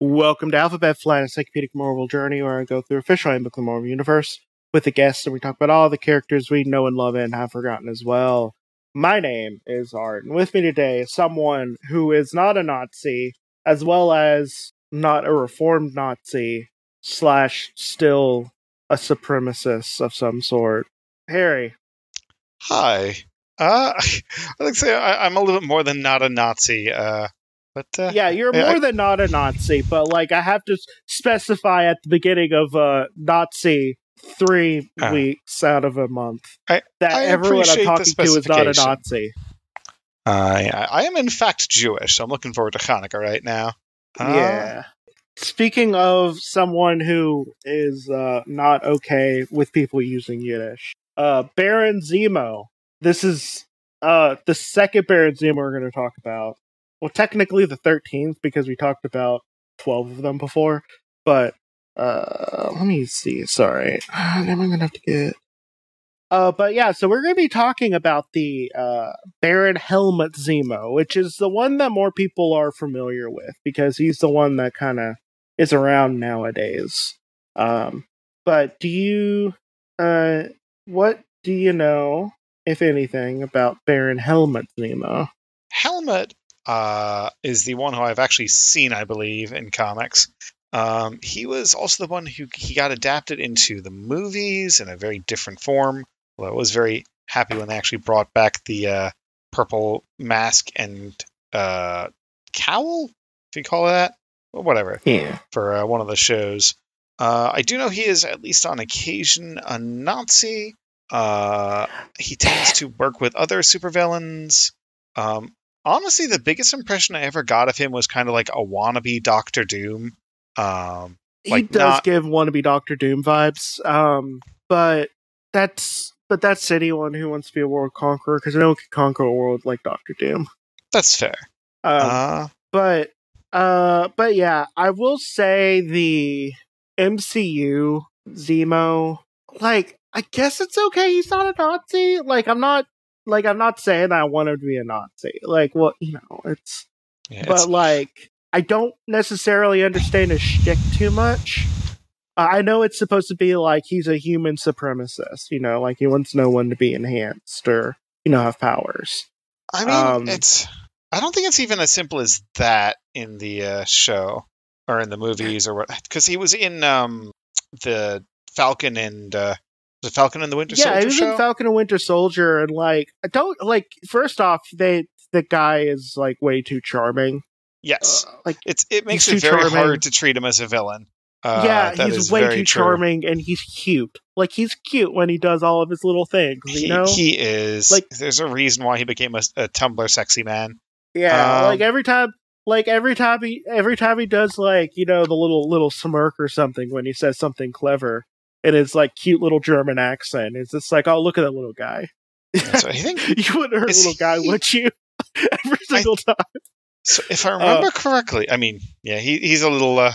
Welcome to Alphabet Flight, a encyclopedic Marvel journey where I go through official handbook of the Marvel Universe with a guest and we talk about all the characters we know and love and have forgotten as well. My name is Art, and with me today is someone who is not a Nazi, as well as not a reformed Nazi, slash still a supremacist of some sort. Harry. Hi. Uh, I like to say I, I'm a little bit more than not a Nazi. Uh, but uh, Yeah, you're I- more than not a Nazi, but like I have to specify at the beginning of uh Nazi three Uh, weeks out of a month I- that I everyone I'm talking to is not a. Nazi. I am in fact Jewish, so I'm looking forward to Hanukkah right now. Uh, yeah. Speaking of someone who is uh, not okay with people using Yiddish, uh, Baron Zemo. This is uh, the second Baron Zemo we're going to talk about. Well, technically the 13th because we talked about 12 of them before. But uh, let me see. Sorry. Now I'm going to have to get. Uh, but yeah, so we're going to be talking about the uh, Baron Helmut Zemo, which is the one that more people are familiar with because he's the one that kind of is around nowadays. Um, but do you, uh, what do you know, if anything, about Baron Helmut Zemo? Helmut uh, is the one who I've actually seen, I believe, in comics. Um, he was also the one who he got adapted into the movies in a very different form. Well, I was very happy when they actually brought back the uh, purple mask and uh, cowl, if you call it that, well, whatever, Yeah. for uh, one of the shows. Uh, I do know he is at least on occasion a Nazi. Uh, he tends to work with other supervillains. Um, honestly, the biggest impression I ever got of him was kind of like a wannabe Doctor Doom. Um, he Like, does not- give wannabe Doctor Doom vibes. Um, but that's but that's anyone who wants to be a world conqueror because no one can conquer a world like Doctor Doom. that's fair. Um, uh, but uh, but yeah, I will say the MCU Zemo, like I guess it's okay. He's not a Nazi. Like I'm not like I'm not saying I want him to be a Nazi. Like what you know, it's yeah, it's- but like I don't necessarily understand his shtick too much. Uh, I know it's supposed to be like he's a human supremacist, you know, like he wants no one to be enhanced or you know have powers. I mean, um, it's. I don't think it's even as simple as that in the uh, show or in the movies or what. Because he was in um, the Falcon and uh, the Falcon and the Winter Soldier. yeah, he was show. in Falcon and Winter Soldier, and like I don't like. First off, they the guy is like way too charming. Yes, Uh, like it's it makes it very charming. hard to treat him as a villain. Uh, yeah, he's way too true. charming, and he's cute. Like he's cute when he does all of his little things. You He, know, he is Like- there's a reason why he became a, a Tumblr sexy man. Yeah, Um, like every time, like every time he, every time he does like you know the little little smirk or something when he says something clever, and it's like cute little German accent. It's just like, oh look at that little guy. So I think you wouldn't hurt little guy, he- would you? every single time. So if I Uh, remember correctly, I mean, yeah, he, he's a little. Uh,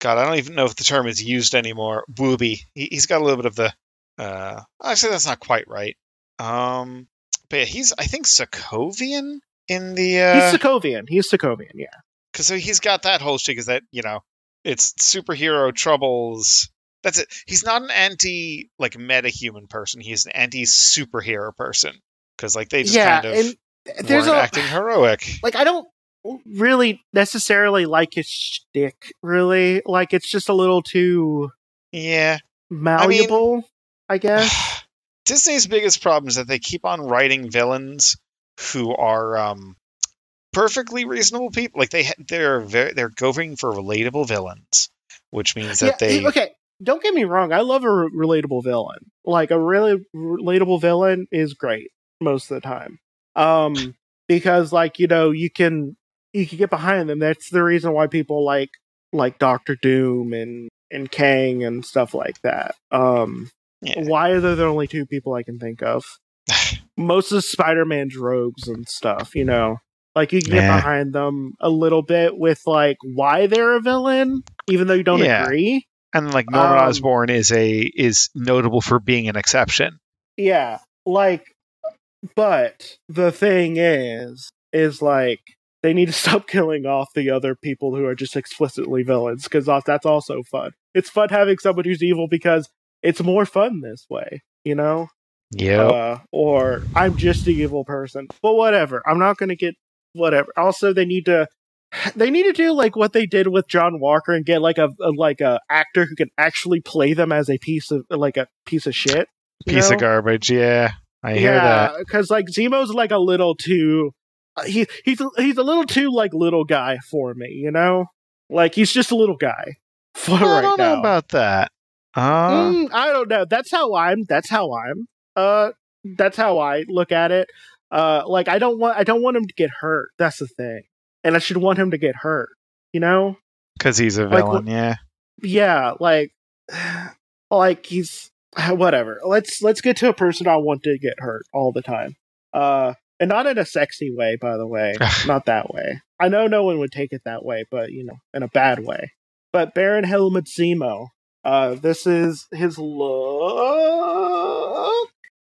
God, I don't even know if the term is used anymore. Booby. He, he's got a little bit of the. Uh, actually, that's not quite right. Um, but yeah, he's I think Sokovian in the. Uh, He's Sokovian. He's Sokovian. Yeah. because so he's got that whole shtick is that you know it's superhero troubles. That's it. He's not an anti like meta human person. He's an anti superhero person because like they just yeah, kind of and there's a acting heroic. like I don't really necessarily like his shtick. Really, like it's just a little too Yeah. malleable. I guess. Disney's biggest problem is that they keep on writing villains who are um, perfectly reasonable people. Like they they're very they're going for relatable villains, which means that yeah, they okay. Don't get me wrong. I love a re- relatable villain. Like a really relatable villain is great most of the time. Um, because like you know you can you can get behind them. That's the reason why people like like Doctor Doom and and Kang and stuff like that. Um, Yeah. why are there the only two people I can think of? most of Spider-Man's rogues and stuff. You know, like you can get Yeah. behind them a little bit with like why they're a villain, even though you don't Yeah. agree. And like Norman Um, Osborn is a is notable for being an exception. Yeah, like, but the thing is, is like they need to stop killing off the other people who are just explicitly villains because that's also fun. It's fun having someone who's evil because it's more fun this way, you know. Yeah. Uh, or I'm just the evil person, but whatever. I'm not gonna get whatever. Also, they need to. They need to do like what they did with John Walker and get like a, a like a actor who can actually play them as a piece of like a piece of shit. Piece know? of garbage. Yeah, I hear that. because like Zemo's like a little too. Uh, He he's he's a little too like little guy for me, you know. Like he's just a little guy for I right don't now. know about that. Uh, Mm, I don't know. That's how I'm. That's how I'm. Uh, that's how I look at it. Uh, like I don't want I don't want him to get hurt. That's the thing, and I should want him to get hurt. You know? because he's a Like, villain. yeah. Yeah. Like, like he's whatever. Let's let's get to a person I want to get hurt all the time. Uh, and not in a sexy way, by the way. not that way. I know no one would take it that way, but you know, in a bad way. But Baron Helmut Zemo. Uh, this is his look.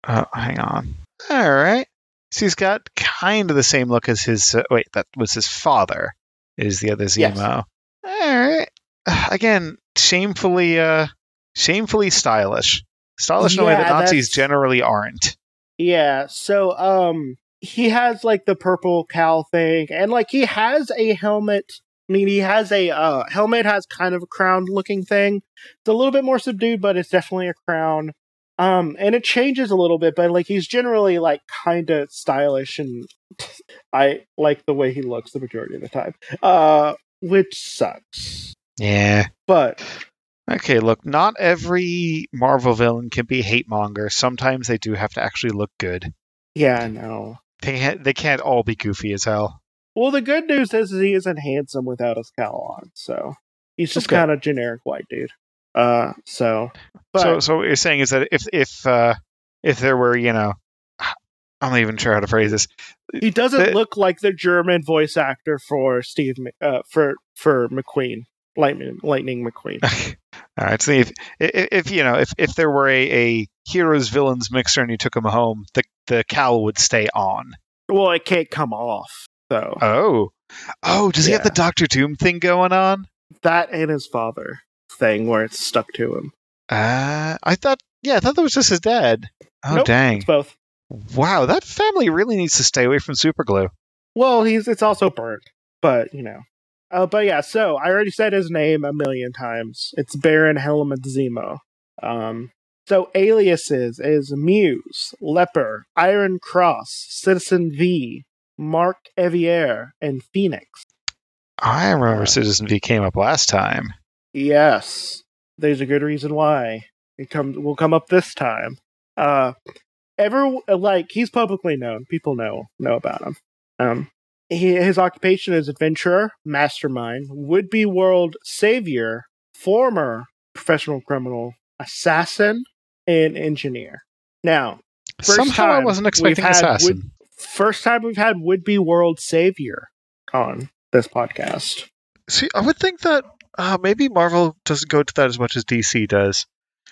Oh, hang on. All right. So he's got kind of the same look as his. Uh, wait, that was his father. Is the other Zemo? Yes. All right. Again, shamefully, uh, shamefully stylish. Stylish in a way that Nazis that's- generally aren't. Yeah, so um he has like the purple cowl thing and like he has a helmet. I mean he has a uh helmet has kind of a crown looking thing. It's a little bit more subdued, but it's definitely a crown. Um and it changes a little bit, but like he's generally like kind of stylish and I like the way he looks the majority of the time. Uh which sucks. Yeah. But Okay, look, not every Marvel villain can be hate monger. Sometimes they do have to actually look good. yeah, I know. They ha- they can't all be goofy as hell. Well, the good news is he isn't handsome without his cowl on, so he's just Okay. kind of generic white dude. Uh, so, but so so what you're saying is that if if uh if there were, you know, I'm not even sure how to phrase this. he doesn't the- look like the German voice actor for Steve, uh, for for McQueen, Lightning Lightning McQueen. All right, so if, if if you know if if there were a, a heroes villains mixer and you took him home, the the cowl would stay on. well, it can't come off though. Oh, oh, does he have the Doctor Doom thing going on? that and his father thing where it's stuck to him. Uh, I thought, yeah, I thought that was just his dad. Oh Nope, dang! It's both. Wow, that family really needs to stay away from super glue. Well, he's it's also burnt, but you know. Uh, but yeah, so I already said his name a million times. It's Baron Helmut Zemo. Um, so aliases is Muse, Leper, Iron Cross, Citizen V, Mark Evier, and Phoenix. I remember Uh, Citizen V came up last time. Yes, there's a good reason why it comes will come up this time. Uh, ever like he's publicly known. People know know about him. Um, he, his occupation is adventurer, mastermind, would be world savior, former professional criminal, assassin, and engineer. Now, first Somehow I wasn't expecting Assassin. would- first time we've had would be world savior on this podcast. See, I would think that uh, maybe Marvel doesn't go to that as much as DC does.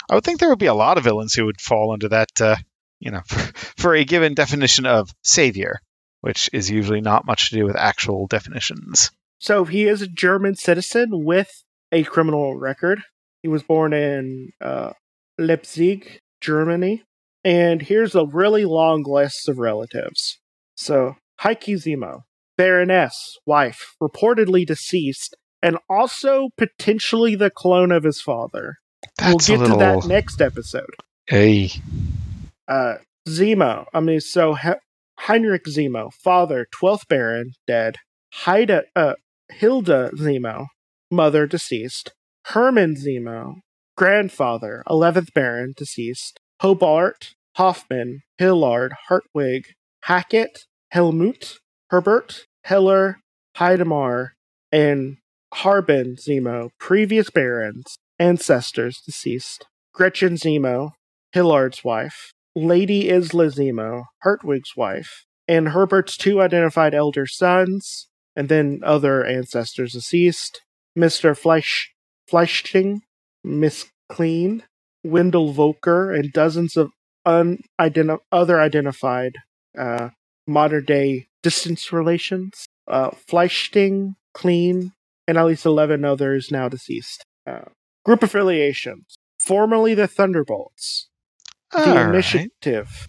I would think there would be a lot of villains who would fall under that, uh, you know, for, for a given definition of savior, which is usually not much to do with actual definitions. So he is a German citizen with a criminal record. He was born in uh, Leipzig, Germany. And here's a really long list of relatives. So Heike Zemo, Baroness, wife, reportedly deceased, and also potentially the clone of his father. That's we'll get little. to that next episode. Hey, Uh, Zemo, I mean, so he- Heinrich Zemo, father, 12th Baron, dead. Haida, uh, Hilda Zemo, mother, deceased. Herman Zemo, grandfather, 11th Baron, deceased. Hobart, Hoffman, Hillard, Hartwig, Hackett, Helmut, Herbert, Heller, Heidemar, and Harbin Zemo, previous barons, ancestors deceased. Gretchen Zemo, Hillard's wife. Lady Isla Zemo, Hartwig's wife, and Herbert's two identified elder sons, and then other ancestors deceased, Mr. Fleisch, Fleischting, Miss Clean, Wendell Volker, and dozens of unidenti- other identified uh, modern day distance relations. Uh, Fleischting, Clean, and at least 11 others now deceased. Uh, group affiliations. Formerly the Thunderbolts, the All right. Initiative,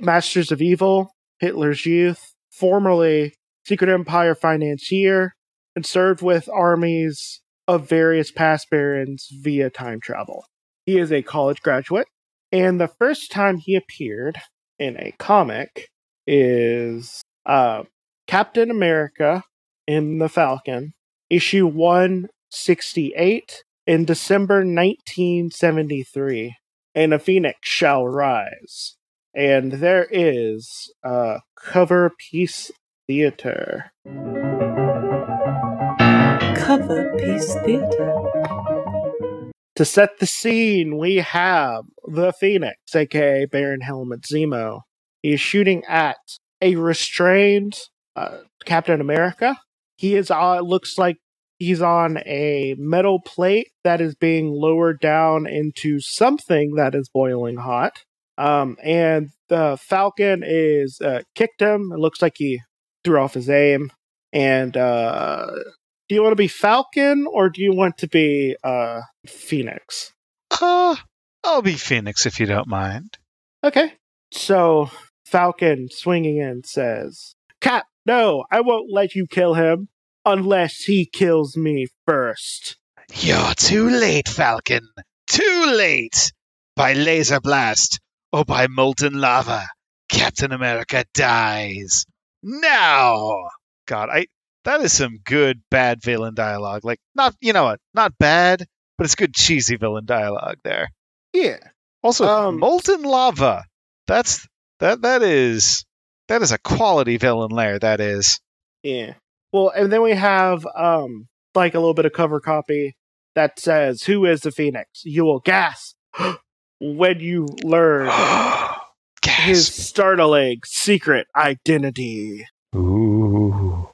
Masters of Evil, Hitler's Youth, formerly Secret Empire Financier, and served with armies of various past barons via time travel. He is a college graduate, and the first time he appeared in a comic is uh, Captain America in the Falcon, issue 168 in December 1973 and a phoenix shall rise. And there is a cover piece theater. Cover Piece Theatre. To set the scene, we have the Phoenix, aka Baron Helmut Zemo. He is shooting at a restrained uh, Captain America. He is uh, looks like he's on a metal plate that is being lowered down into something that is boiling hot. Um, and the Falcon is uh, kicked him. It looks like he threw off his aim. And uh, do you want to be Falcon or do you want to be uh, Phoenix? Uh, I'll be Phoenix if you don't mind. Okay. So Falcon swinging in says, Cap, no, I won't let you kill him unless he kills me first. You're too late, Falcon. Too late. By laser blast or by molten lava, Captain America dies. Now. God, I that is some good bad villain dialogue. Like not you know what, not bad, but it's good cheesy villain dialogue there. Yeah. Also, Um, molten lava. That's that that is that is a quality villain lair. That is. Yeah. Well, and then we have um like a little bit of cover copy that says, Who is the Phoenix? You will gasp when you learn his startling secret identity. Ooh.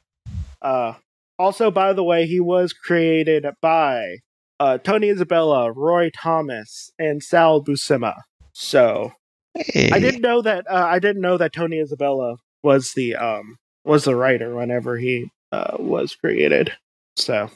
Uh, also, by the way, he was created by uh, Tony Isabella, Roy Thomas, and Sal Buscema. So I didn't know that. Uh, I didn't know that Tony Isabella was the um was the writer whenever he uh, was created. So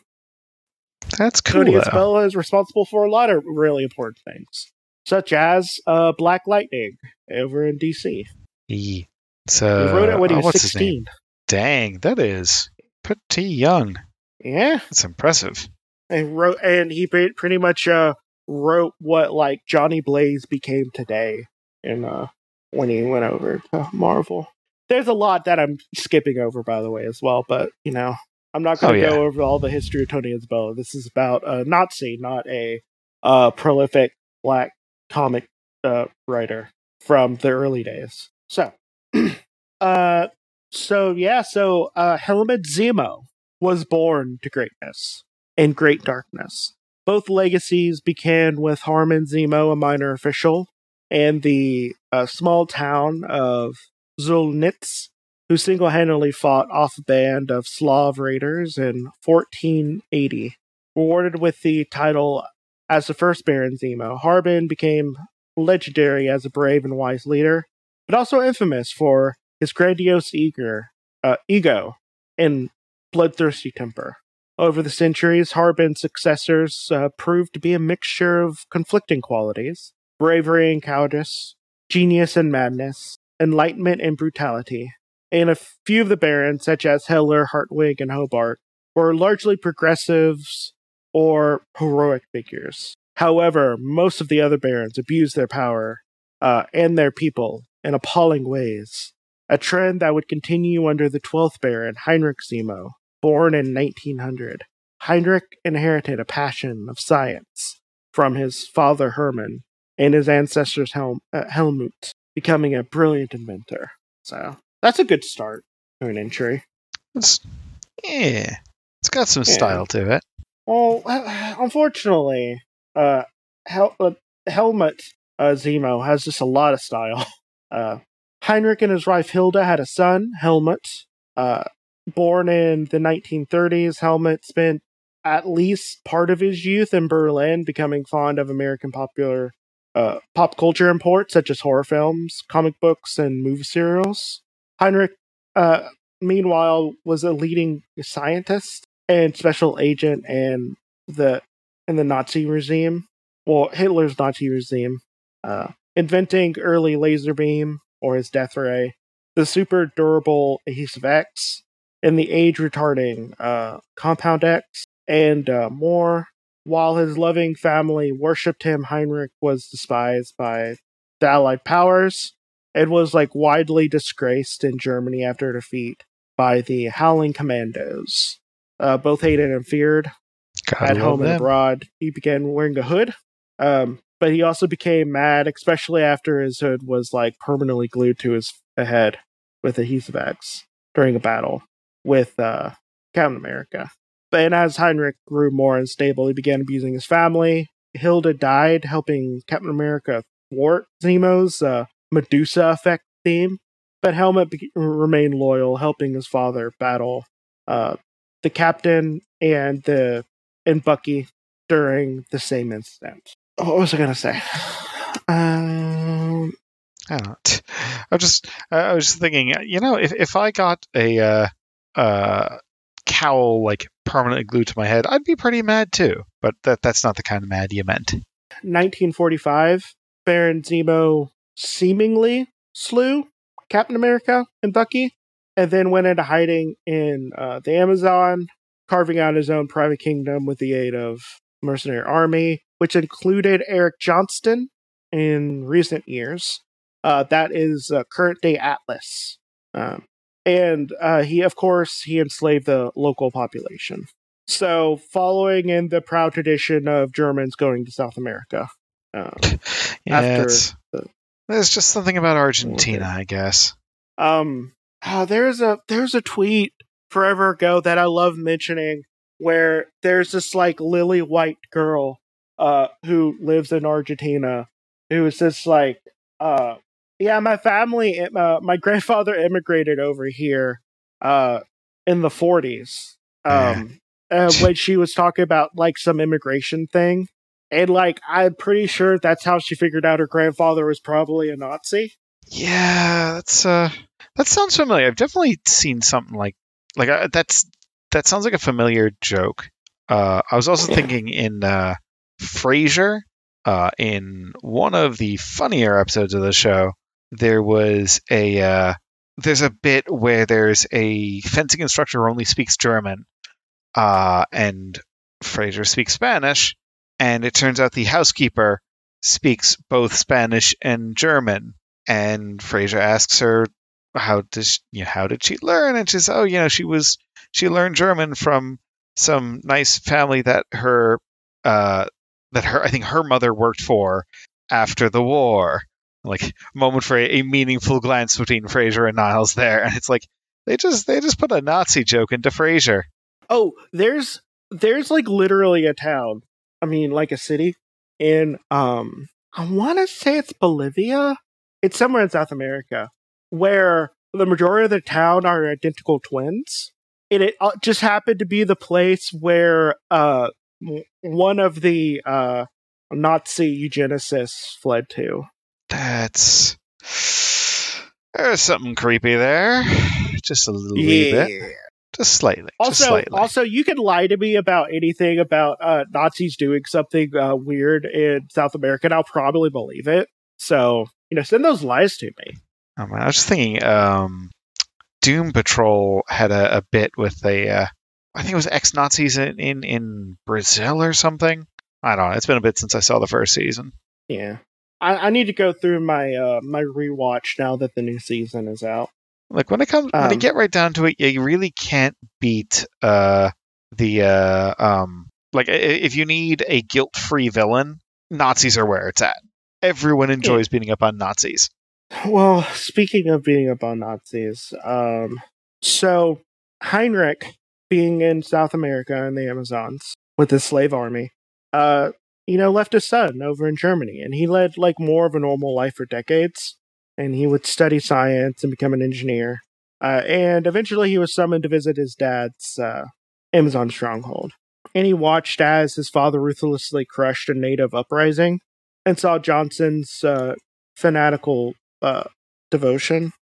That's cool. Tony. Isabella is responsible for a lot of really important things, such as uh, Black Lightning over in DC. He He wrote it when he oh, was sixteen. Dang, that is pretty young. Yeah, That's impressive. and wrote and he pretty much uh wrote what like Johnny Blaze became today in uh when he went over to Marvel. There's a lot that I'm skipping over by the way as well, but you know, I'm not going Oh, to yeah. go over all the history of Tony Isabella. This is about a Nazi, not a uh prolific black comic uh writer from the early days. So, uh so yeah, so uh Helmut Zemo was born to greatness and great darkness. Both legacies began with Harmon Zemo, a minor official, and the uh, small town of Zulnitz, who single handedly fought off a band of Slav raiders in 1480. Rewarded with the title as the first Baron Zemo, Harbin became legendary as a brave and wise leader, but also infamous for his grandiose eager, uh, ego and bloodthirsty temper. Over the centuries, Harbin's successors uh, proved to be a mixture of conflicting qualities bravery and cowardice, genius and madness, enlightenment and brutality. And a few of the barons, such as Heller, Hartwig, and Hobart, were largely progressives or heroic figures. However, most of the other barons abused their power uh, and their people in appalling ways, a trend that would continue under the 12th Baron, Heinrich Zemo, born in 1900. Heinrich inherited a passion of science from his father Hermann and his ancestors Helm- uh, Helmut, becoming a brilliant inventor. So that's a good start to an entry. It's, yeah, it's got some Yeah. style to it. Well, unfortunately, uh, Hel- uh, Helmut uh, Zemo has just a lot of style. Uh, Heinrich and his wife Hilda had a son, Helmut. Uh, born in the 1930s, Helmut spent at least part of his youth in Berlin, becoming fond of American popular uh, pop culture imports such as horror films, comic books, and movie serials. Heinrich, uh, meanwhile, was a leading scientist and special agent and the in the Nazi regime, well, Hitler's Nazi regime, uh, inventing early laser beam or his death ray, the super durable adhesive X, and the age retarding uh, compound X, and uh, more. While his loving family worshipped him, Heinrich was despised by the Allied powers and was like widely disgraced in Germany after defeat by the Howling Commandos. Uh, both hated and feared Gotta at home and abroad. He began wearing a hood, um, but he also became mad, especially after his hood was like permanently glued to his head with adhesive X during a battle with uh, Captain America. But as Heinrich grew more unstable, he began abusing his family. Hilda died, helping Captain America thwart Zemo's uh, Medusa effect theme. But Helmut be- remained loyal, helping his father battle uh, the captain and the and Bucky during the same incident. What was I gonna say? Um, I don't. I just. I I was just thinking. You know, if if I got a uh, uh, cowl like permanently glued to my head, I'd be pretty mad too. But that that's not the kind of mad you meant. 1945, Baron Zemo seemingly slew Captain America and Bucky, and then went into hiding in uh, the Amazon, carving out his own private kingdom with the aid of mercenary army, which included Eric Josten in recent years. Uh, that is uh, current day Atlas. Um, and uh, he, of course, he enslaved the local population. So, following in the proud tradition of Germans going to South America. Um, Yeah, After it's, the- there's just something about Argentina, I guess. um ah, there's a there's a tweet forever ago that I love mentioning where there's this like lily white girl uh who lives in Argentina who is just like uh yeah my family uh, my grandfather immigrated over here uh in the 40s um uh, when she was talking about like some immigration thing and like I'm pretty sure that's how she figured out her grandfather was probably a Nazi Yeah, that's uh, that sounds familiar. I've definitely seen something like like uh, that's that sounds like a familiar joke. Uh, I was also Yeah. thinking in uh, Frasier, uh, in one of the funnier episodes of the show, there was a uh, there's a bit where there's a fencing instructor who only speaks German, uh, and Frasier speaks Spanish, and it turns out the housekeeper speaks both Spanish and German. And Frasier asks her how does you know, how did she learn? And she says oh you know she was she learned German from some nice family that her uh that her I think her mother worked for after the war like moment for a, a meaningful glance between Frasier and Niles there and it's like they just they just put a Nazi joke into Frasier Oh, there's there's like literally a town. I mean, like a city in um I want to say it's Bolivia. It's somewhere in South America where the majority of the town are identical twins. And it uh, just happened to be the place where uh one of the uh Nazi eugenicists fled to. That's there's something creepy there just a little wee bit just slightly just Also, slightly also, you can lie to me about anything about uh, Nazis doing something uh, weird in South America, and I'll probably believe it. So, you know, send those lies to me. Oh, man, I was just thinking, um, Doom Patrol had a, a bit with a, uh, I think it was ex Nazis in, in in Brazil or something. I don't know. It's been a bit since I saw the first season. Yeah, I, I need to go through my uh, my rewatch now that the new season is out. Like when it comes, when you Um, get right down to it, you really can't beat uh, the uh, um, like i- i- if you need a guilt-free villain, Nazis are where it's at. Everyone enjoys beating up on Nazis. Well, speaking of beating up on Nazis, um, so Heinrich being in South America in the Amazons with his slave army, uh, you know, left his son over in Germany, and he led like more of a normal life for decades. And he would study science and become an engineer. Uh, and eventually, he was summoned to visit his dad's uh, Amazon stronghold. And he watched as his father ruthlessly crushed a native uprising, and saw Johnson's uh, fanatical uh, devotion.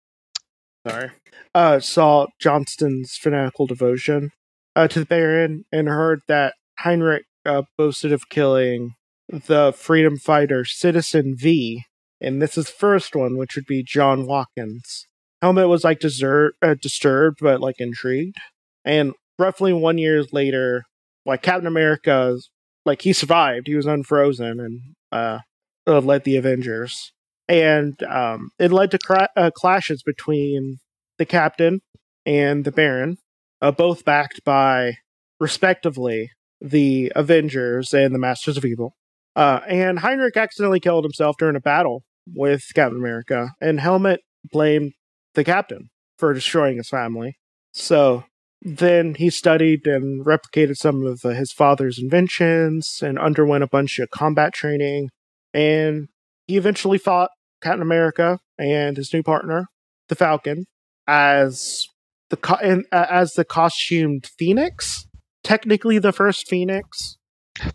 Sorry, uh, saw Josten's fanatical devotion uh, to the Baron, and heard that Heinrich uh, boasted of killing the freedom fighter Citizen V, and this is first one, which would be John Watkins. Helmut was like desert, uh, disturbed, but like intrigued. And roughly one year later, like Captain America, like he survived, he was unfrozen and uh, uh led the Avengers. And um, it led to cra- uh, clashes between the Captain and the Baron, uh, both backed by, respectively, the Avengers and the Masters of Evil. Uh, and Heinrich accidentally killed himself during a battle with Captain America, and Helmut blamed the captain for destroying his family. So then he studied and replicated some of his father's inventions and underwent a bunch of combat training. And he eventually fought Captain America and his new partner, the Falcon, as the co- uh, as the costumed Phoenix. Technically, the first Phoenix.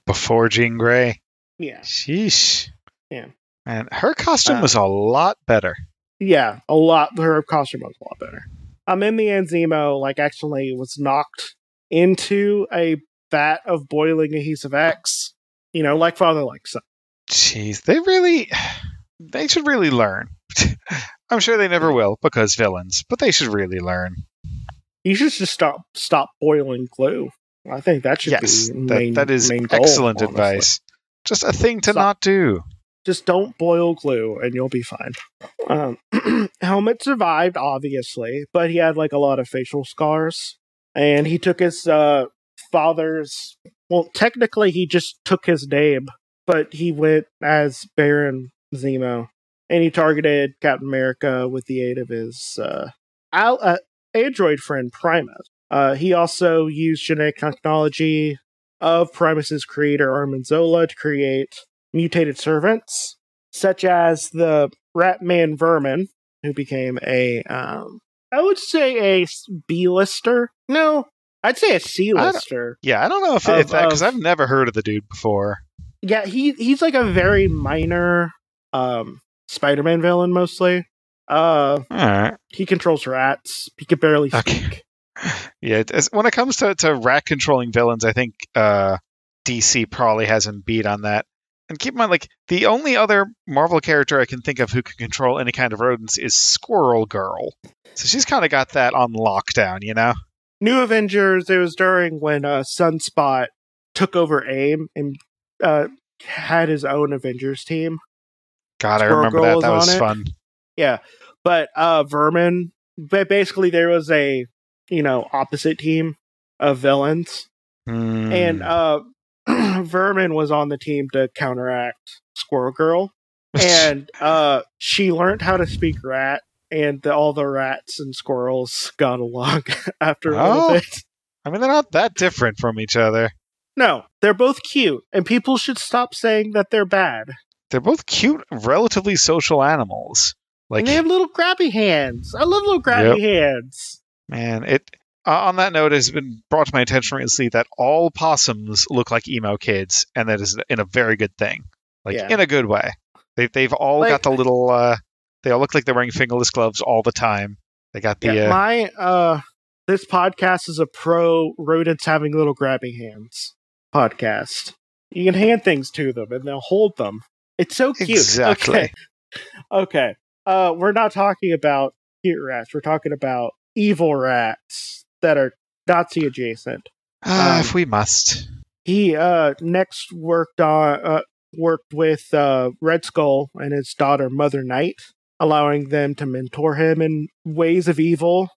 Before Jean Grey. Yeah, Sheesh. Yeah. Man, her costume Uh, was a lot better. yeah, a lot. Her costume was a lot better. Um, in the end, Zemo like actually was knocked into a vat of boiling adhesive X. You know, like father, like son. Jeez, they really. They should really learn. I'm sure they never will because villains, but they should really learn. You should just stop stop boiling glue. I think that should Yes, be that, that is main goal, excellent honestly. advice. Just a thing to Stop. not do. Just don't boil glue, and you'll be fine. Um, Helmut survived, obviously, but he had like a lot of facial scars, and he took his uh, father's. Well, technically, he just took his name, but he went as Baron Zemo, and he targeted Captain America with the aid of his uh, al- uh, android friend Primus. Uh, he also used genetic technology of Primus's creator Arnim Zola to create mutated servants, such as the Ratman Vermin, who became a, um, I would say a B-lister. No, I'd say a C-lister. Yeah, I don't know if, Of- if that because I've never heard of the dude before. Yeah, he he's like a very minor um, Spider-Man villain, mostly. Uh, All right. he controls rats. He can barely speak. Okay. Yeah, as, when it comes to, to rat controlling villains, I think uh, DC probably has him beat on that. And keep in mind, like the only other Marvel character I can think of who can control any kind of rodents is Squirrel Girl. So she's kind of got that on lockdown, you know. New Avengers. It was during when uh, Sunspot took over AIM and uh, had his own Avengers team. God, I Squirrel remember Girl that. was That was it. fun. Yeah, but uh, Vermin. But basically, there was a you know opposite team of villains, Hmm. and uh, Vermin was on the team to counteract Squirrel Girl, and uh, she learned how to speak rat, and the, all the rats and squirrels got along after a little Oh. bit. I mean, they're not that different from each other. No, they're both cute, and people should stop saying that they're bad. They're both cute, relatively social animals. Like, and they have little grabby hands. I love little grabby hands. Man, it. Uh, on that note, it has been brought to my attention recently that all possums look like emo kids, and that is in a very good thing, like Yeah. in a good way. They they've all Like- got the little. Uh, they all look like they're wearing fingerless gloves all the time. They got the. Yeah, uh, my uh, this podcast is a pro rodents having little grabbing hands podcast. You can hand things to them, and they'll hold them. It's so cute. Exactly. Okay. okay. Uh, we're not talking about cute rats. We're talking about evil rats that are Nazi adjacent. ah, um, if we must. He uh next worked on uh, worked with uh, Red Skull and his daughter Mother Night, allowing them to mentor him in ways of evil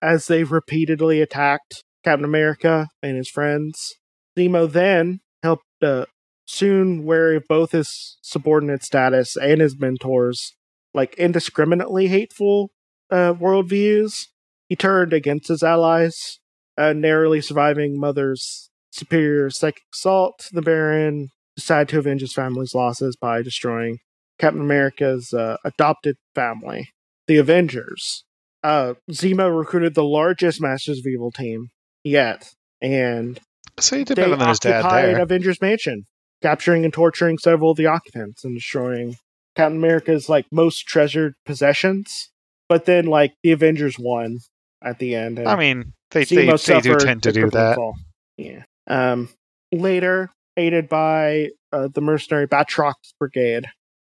as they repeatedly attacked Captain America and his friends. Zemo then helped uh, soon wary of both his subordinate status and his mentors, like indiscriminately hateful uh, worldviews. He turned against his allies, uh, narrowly surviving Mother's superior psychic assault. The Baron decided to avenge his family's losses by destroying Captain America's uh, adopted family, the Avengers. Uh, Zemo recruited the largest Masters of Evil team yet, and So he did they better than his dad there. Avengers Mansion, capturing and torturing several of the occupants and destroying Captain America's like most treasured possessions. But then, like the Avengers won at the end. And I mean, they they, they do tend to do that. fall. Yeah. Um. Later, aided by uh, the mercenary Batroc Brigade,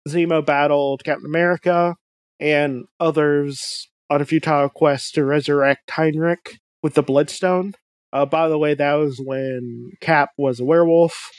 Zemo battled Captain America and others on a futile quest to resurrect Heinrich with the Bloodstone. Uh, by the way, that was when Cap was a werewolf.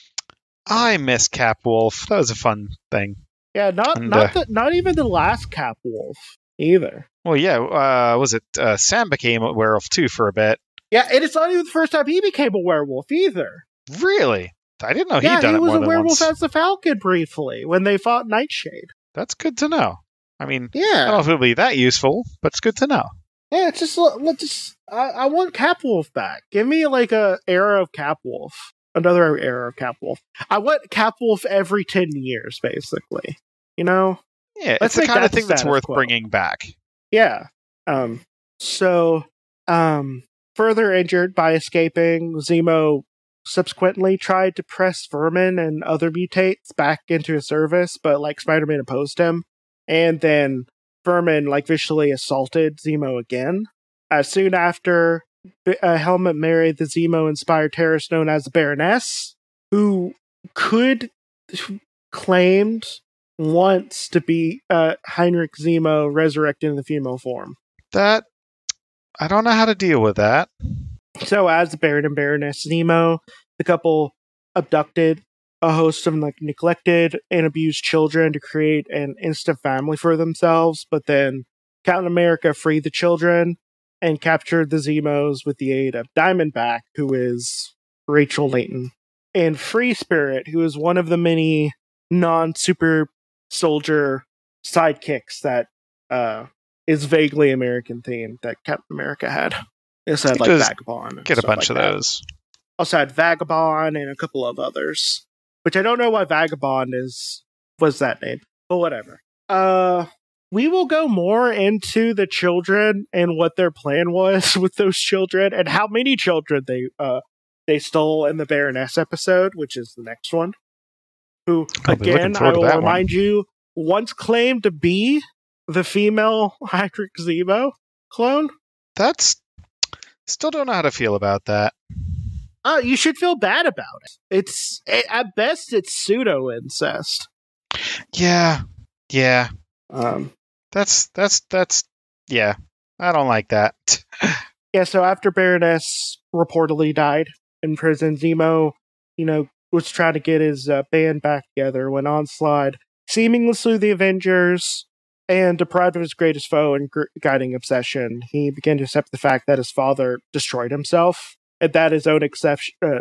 I miss Cap Wolf. That was a fun thing. Yeah, not And, not uh, the, not even the last Cap Wolf either. Well, yeah. Uh, was it uh, Sam became a werewolf too for a bit? Yeah, and it's not even the first time he became a werewolf either. Really? I didn't know yeah, he'd done he it was a werewolf once. as the Falcon briefly when they fought Nightshade. That's good to know. I mean, yeah, I don't know if it'll be that useful, but it's good to know. yeah. It's just let's just. I, I want Capwolf back. Give me like a era of Capwolf, another era of Capwolf. I want Capwolf every ten years, basically. You know? Yeah, Let's it's the kind of thing that's worth quo. bringing back. Yeah. Um. So, um, further injured by escaping, Zemo subsequently tried to press Vermin and other mutates back into his service, but like Spider-Man opposed him, and then Vermin like viciously assaulted Zemo again. Uh, soon after, B- uh, Helmut married the Zemo-inspired terrorist known as the Baroness, who could claimed once to be uh, Heinrich Zemo resurrected in the female form. That I don't know how to deal with that. So, as the Baron and Baroness Zemo, the couple abducted a host of like neglected and abused children to create an instant family for themselves. But then Captain America freed the children and captured the Zemos with the aid of Diamondback, who is Rachel Leighton, and Free Spirit, who is one of the many non-super soldier sidekicks that uh, is vaguely American themed that Captain America had. It had like Vagabond. Get a bunch like of that. those. Also had Vagabond and a couple of others, which I don't know why Vagabond is was that name, but whatever. Uh, we will go more into the children and what their plan was with those children and how many children they uh they stole in the Baroness episode, which is the next one. Who I'll again I will that one. remind you once claimed to be the female Heinrich Zemo clone. That's still don't know how to feel about that. Uh, you should feel bad about it. It's at best it's pseudo incest. Yeah, yeah. Um, That's that's that's yeah. I don't like that. yeah. So after Baroness reportedly died in prison, Zemo, you know, was trying to get his uh, band back together when Onslaught seemingly slew the Avengers and deprived of his greatest foe and gr- guiding obsession. He began to accept the fact that his father destroyed himself and that his own exception, uh,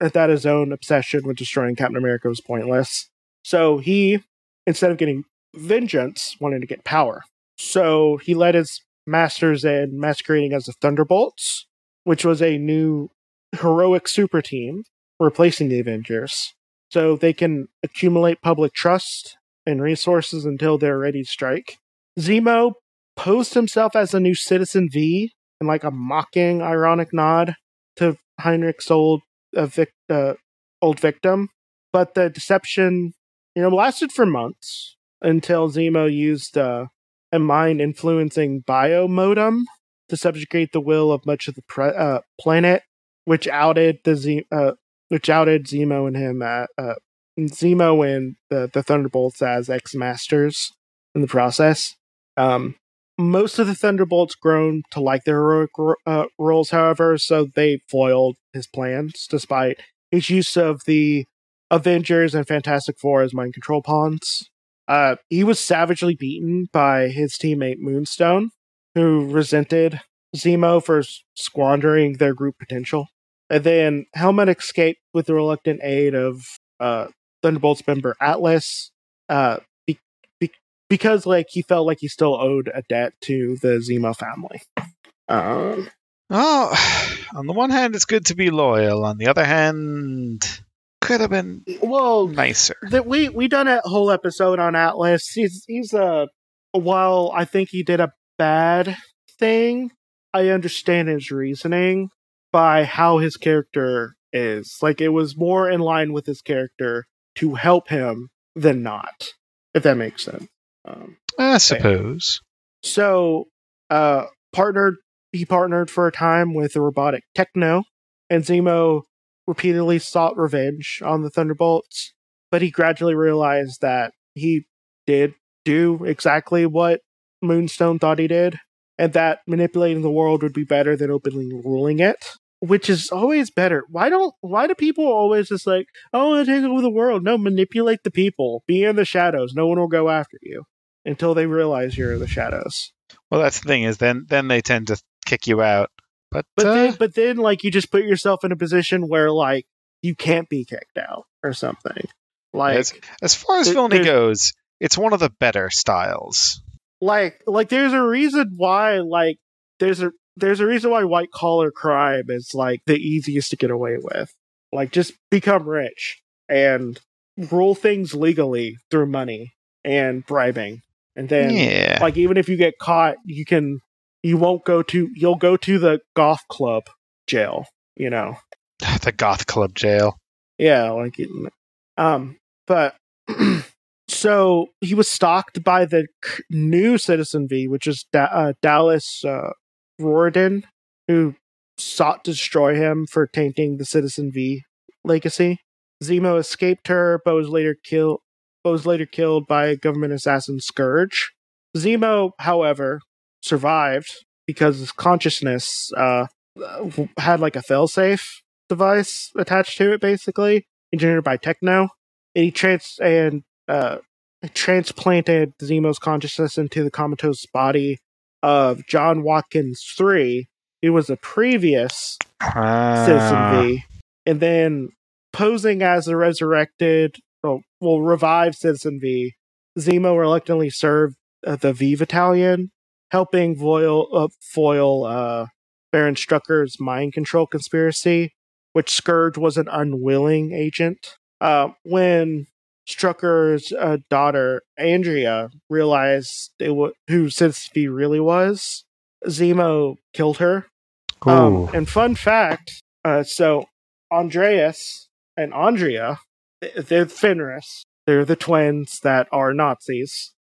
that his own obsession with destroying Captain America was pointless. So he, instead of getting vengeance, wanted to get power. So he led his masters in masquerading as the Thunderbolts, which was a new heroic super team replacing the Avengers. So they can accumulate public trust and resources until they're ready to strike. Zemo posed himself as a new Citizen V in like a mocking, ironic nod to Heinrich's old uh, vic- uh, old victim. But the deception, you know, lasted for months until Zemo used uh, a mind influencing bio modem to subjugate the will of much of the pre- uh, planet, which outed the Z- which outed Zemo and him at uh, Zemo and the, the Thunderbolts as ex masters in the process. Um, most of the Thunderbolts grown to like their heroic uh, roles, however, so they foiled his plans despite his use of the Avengers and Fantastic Four as mind control pawns. Uh, he was savagely beaten by his teammate Moonstone, who resented Zemo for squandering their group potential. And then Helmut escaped with the reluctant aid of uh, Thunderbolts member Atlas, uh, be- be- because like he felt like he still owed a debt to the Zemo family. Um, Oh, on the one hand, it's good to be loyal. On the other hand, could have been Well, nicer. that we we done a whole episode on Atlas. He's he's a while I think he did a bad thing. I understand his reasoning by how his character is. Like it was more in line with his character to help him than not. If that makes sense. Um, I suppose. so uh partnered he partnered for a time with the robotic Techno, and Zemo repeatedly sought revenge on the Thunderbolts, but he gradually realized that he did do exactly what Moonstone thought he did, and that manipulating the world would be better than openly ruling it. Which is always better. Why don't why do people always just like, oh, I want to take over the world? No, manipulate the people. Be in the shadows. No one will go after you until they realize you're in the shadows. Well, that's the thing is then then they tend to kick you out. But, But uh, then, but then, like, you just put yourself in a position where, like, you can't be kicked out or something. Like, Yes. as far as there- villainy goes, it's one of the better styles. Like, like, there's a reason why, like, there's a there's a reason why white collar crime is like the easiest to get away with. Like, just become rich and rule things legally through money and bribing, and then yeah. like even if you get caught you can you won't go to you'll go to the golf club jail you know the Goth Club jail. yeah like um but so he was stalked by the new citizen v which is da- uh, dallas uh, Riordan, who sought to destroy him for tainting the citizen v legacy zemo escaped her but was later killed but was later killed by government assassin scourge zemo however survived because his consciousness uh, had like a failsafe device attached to it, basically engineered by Techno. And he trans and uh, transplanted Zemo's consciousness into the comatose body of John Watkins three, who was a previous Citizen Ah, V, and then posing as the resurrected, well, well revived Citizen V, Zemo reluctantly served uh, the V Battalion, helping foil, uh, foil uh, Baron Strucker's mind control conspiracy, which Scourge was an unwilling agent. Uh, when Strucker's uh, daughter Andrea realized it wa- who V really was, Zemo killed her um, and fun fact, uh, so Andreas and Andrea, they're Fenris. They're the twins that are Nazis.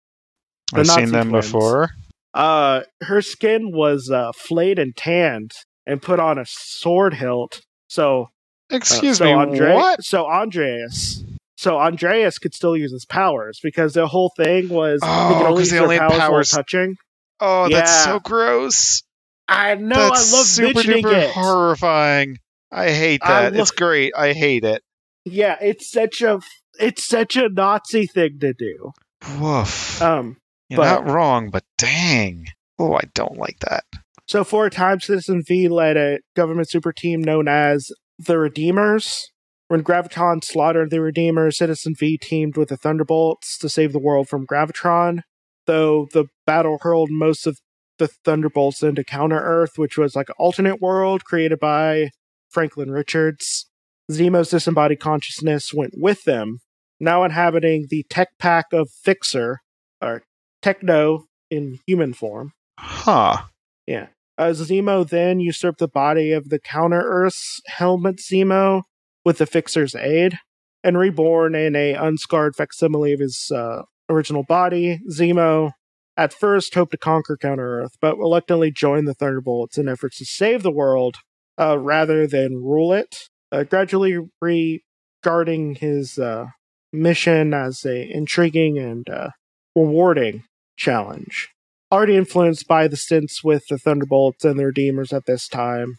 the I've seen them twins. before. Uh, her skin was uh, flayed and tanned and put on a sword hilt. So, uh, Excuse so me, Andre- what? So Andreas, so Andreas could still use his powers because the whole thing was they Oh, could only use they only had powers, powers- touching. Oh, that's so gross. I know. that's I love super duper it. horrifying. I hate I that. it's great. I hate it. Yeah, it's such a it's such a Nazi thing to do. Woof. Um, You're but- not wrong, but dang. Oh, I don't like that. so for a time, Citizen V led a government super team known as the Redeemers. When Gravitron slaughtered the Redeemer, Citizen V teamed with the Thunderbolts to save the world from Gravitron. Though the battle hurled most of the Thunderbolts into Counter Earth, which was like an alternate world created by Franklin Richards. Zemo's disembodied consciousness went with them, now inhabiting the tech pack of Fixer, or Techno in human form. Huh. Yeah. Uh, Zemo then usurped the body of the Counter Earth's Helmut Zemo with the Fixer's aid, and reborn in a unscarred facsimile of his uh, original body. Zemo at first hoped to conquer Counter Earth, but reluctantly joined the Thunderbolts in efforts to save the world uh, rather than rule it. Uh, gradually regarding his uh, mission as a intriguing and uh, rewarding challenge already influenced by the stints with the Thunderbolts and the Redeemers at this time.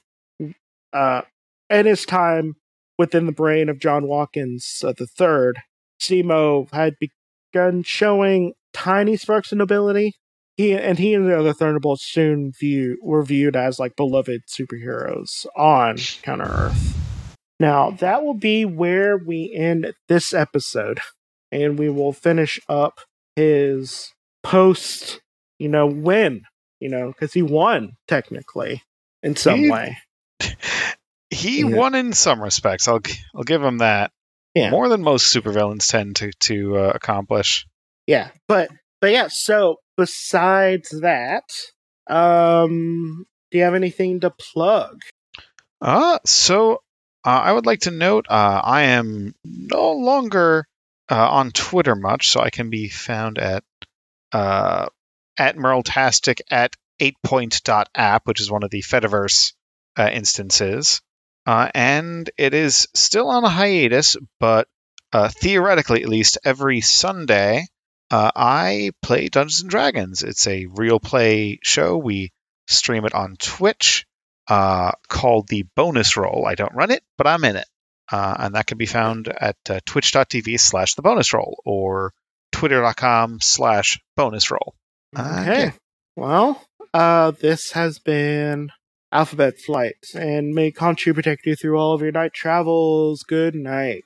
Uh, at his time within the brain of John Watkins uh, the third, Zemo had begun showing tiny sparks of nobility. He and he and the other Thunderbolts soon view were viewed as like beloved superheroes on Counter Earth. Now that will be where we end this episode, and we will finish up his post you know, win, you know, because he won technically in some He- way. He Yeah. won in some respects. I'll I'll give him that. Yeah. more than most supervillains tend to to uh, accomplish. Yeah, but but yeah. So besides that, um, do you have anything to plug? Uh, so uh, I would like to note uh, I am no longer uh, on Twitter much, so I can be found at uh, at Merletastic at 8point.app, which is one of the Fediverse uh, instances. Uh, and it is still on a hiatus, but uh, theoretically, at least, every Sunday, uh, I play Dungeons and Dragons. It's a real play show. We stream it on Twitch uh, called the Bonus Roll. I don't run it, but I'm in it. Uh, and that can be found at uh, twitch.tv slash the bonus roll or twitter.com slash bonus roll. Uh, Okay. Well, uh, this has been Alphabet Flight, and may Khonshu protect you through all of your night travels. Good night.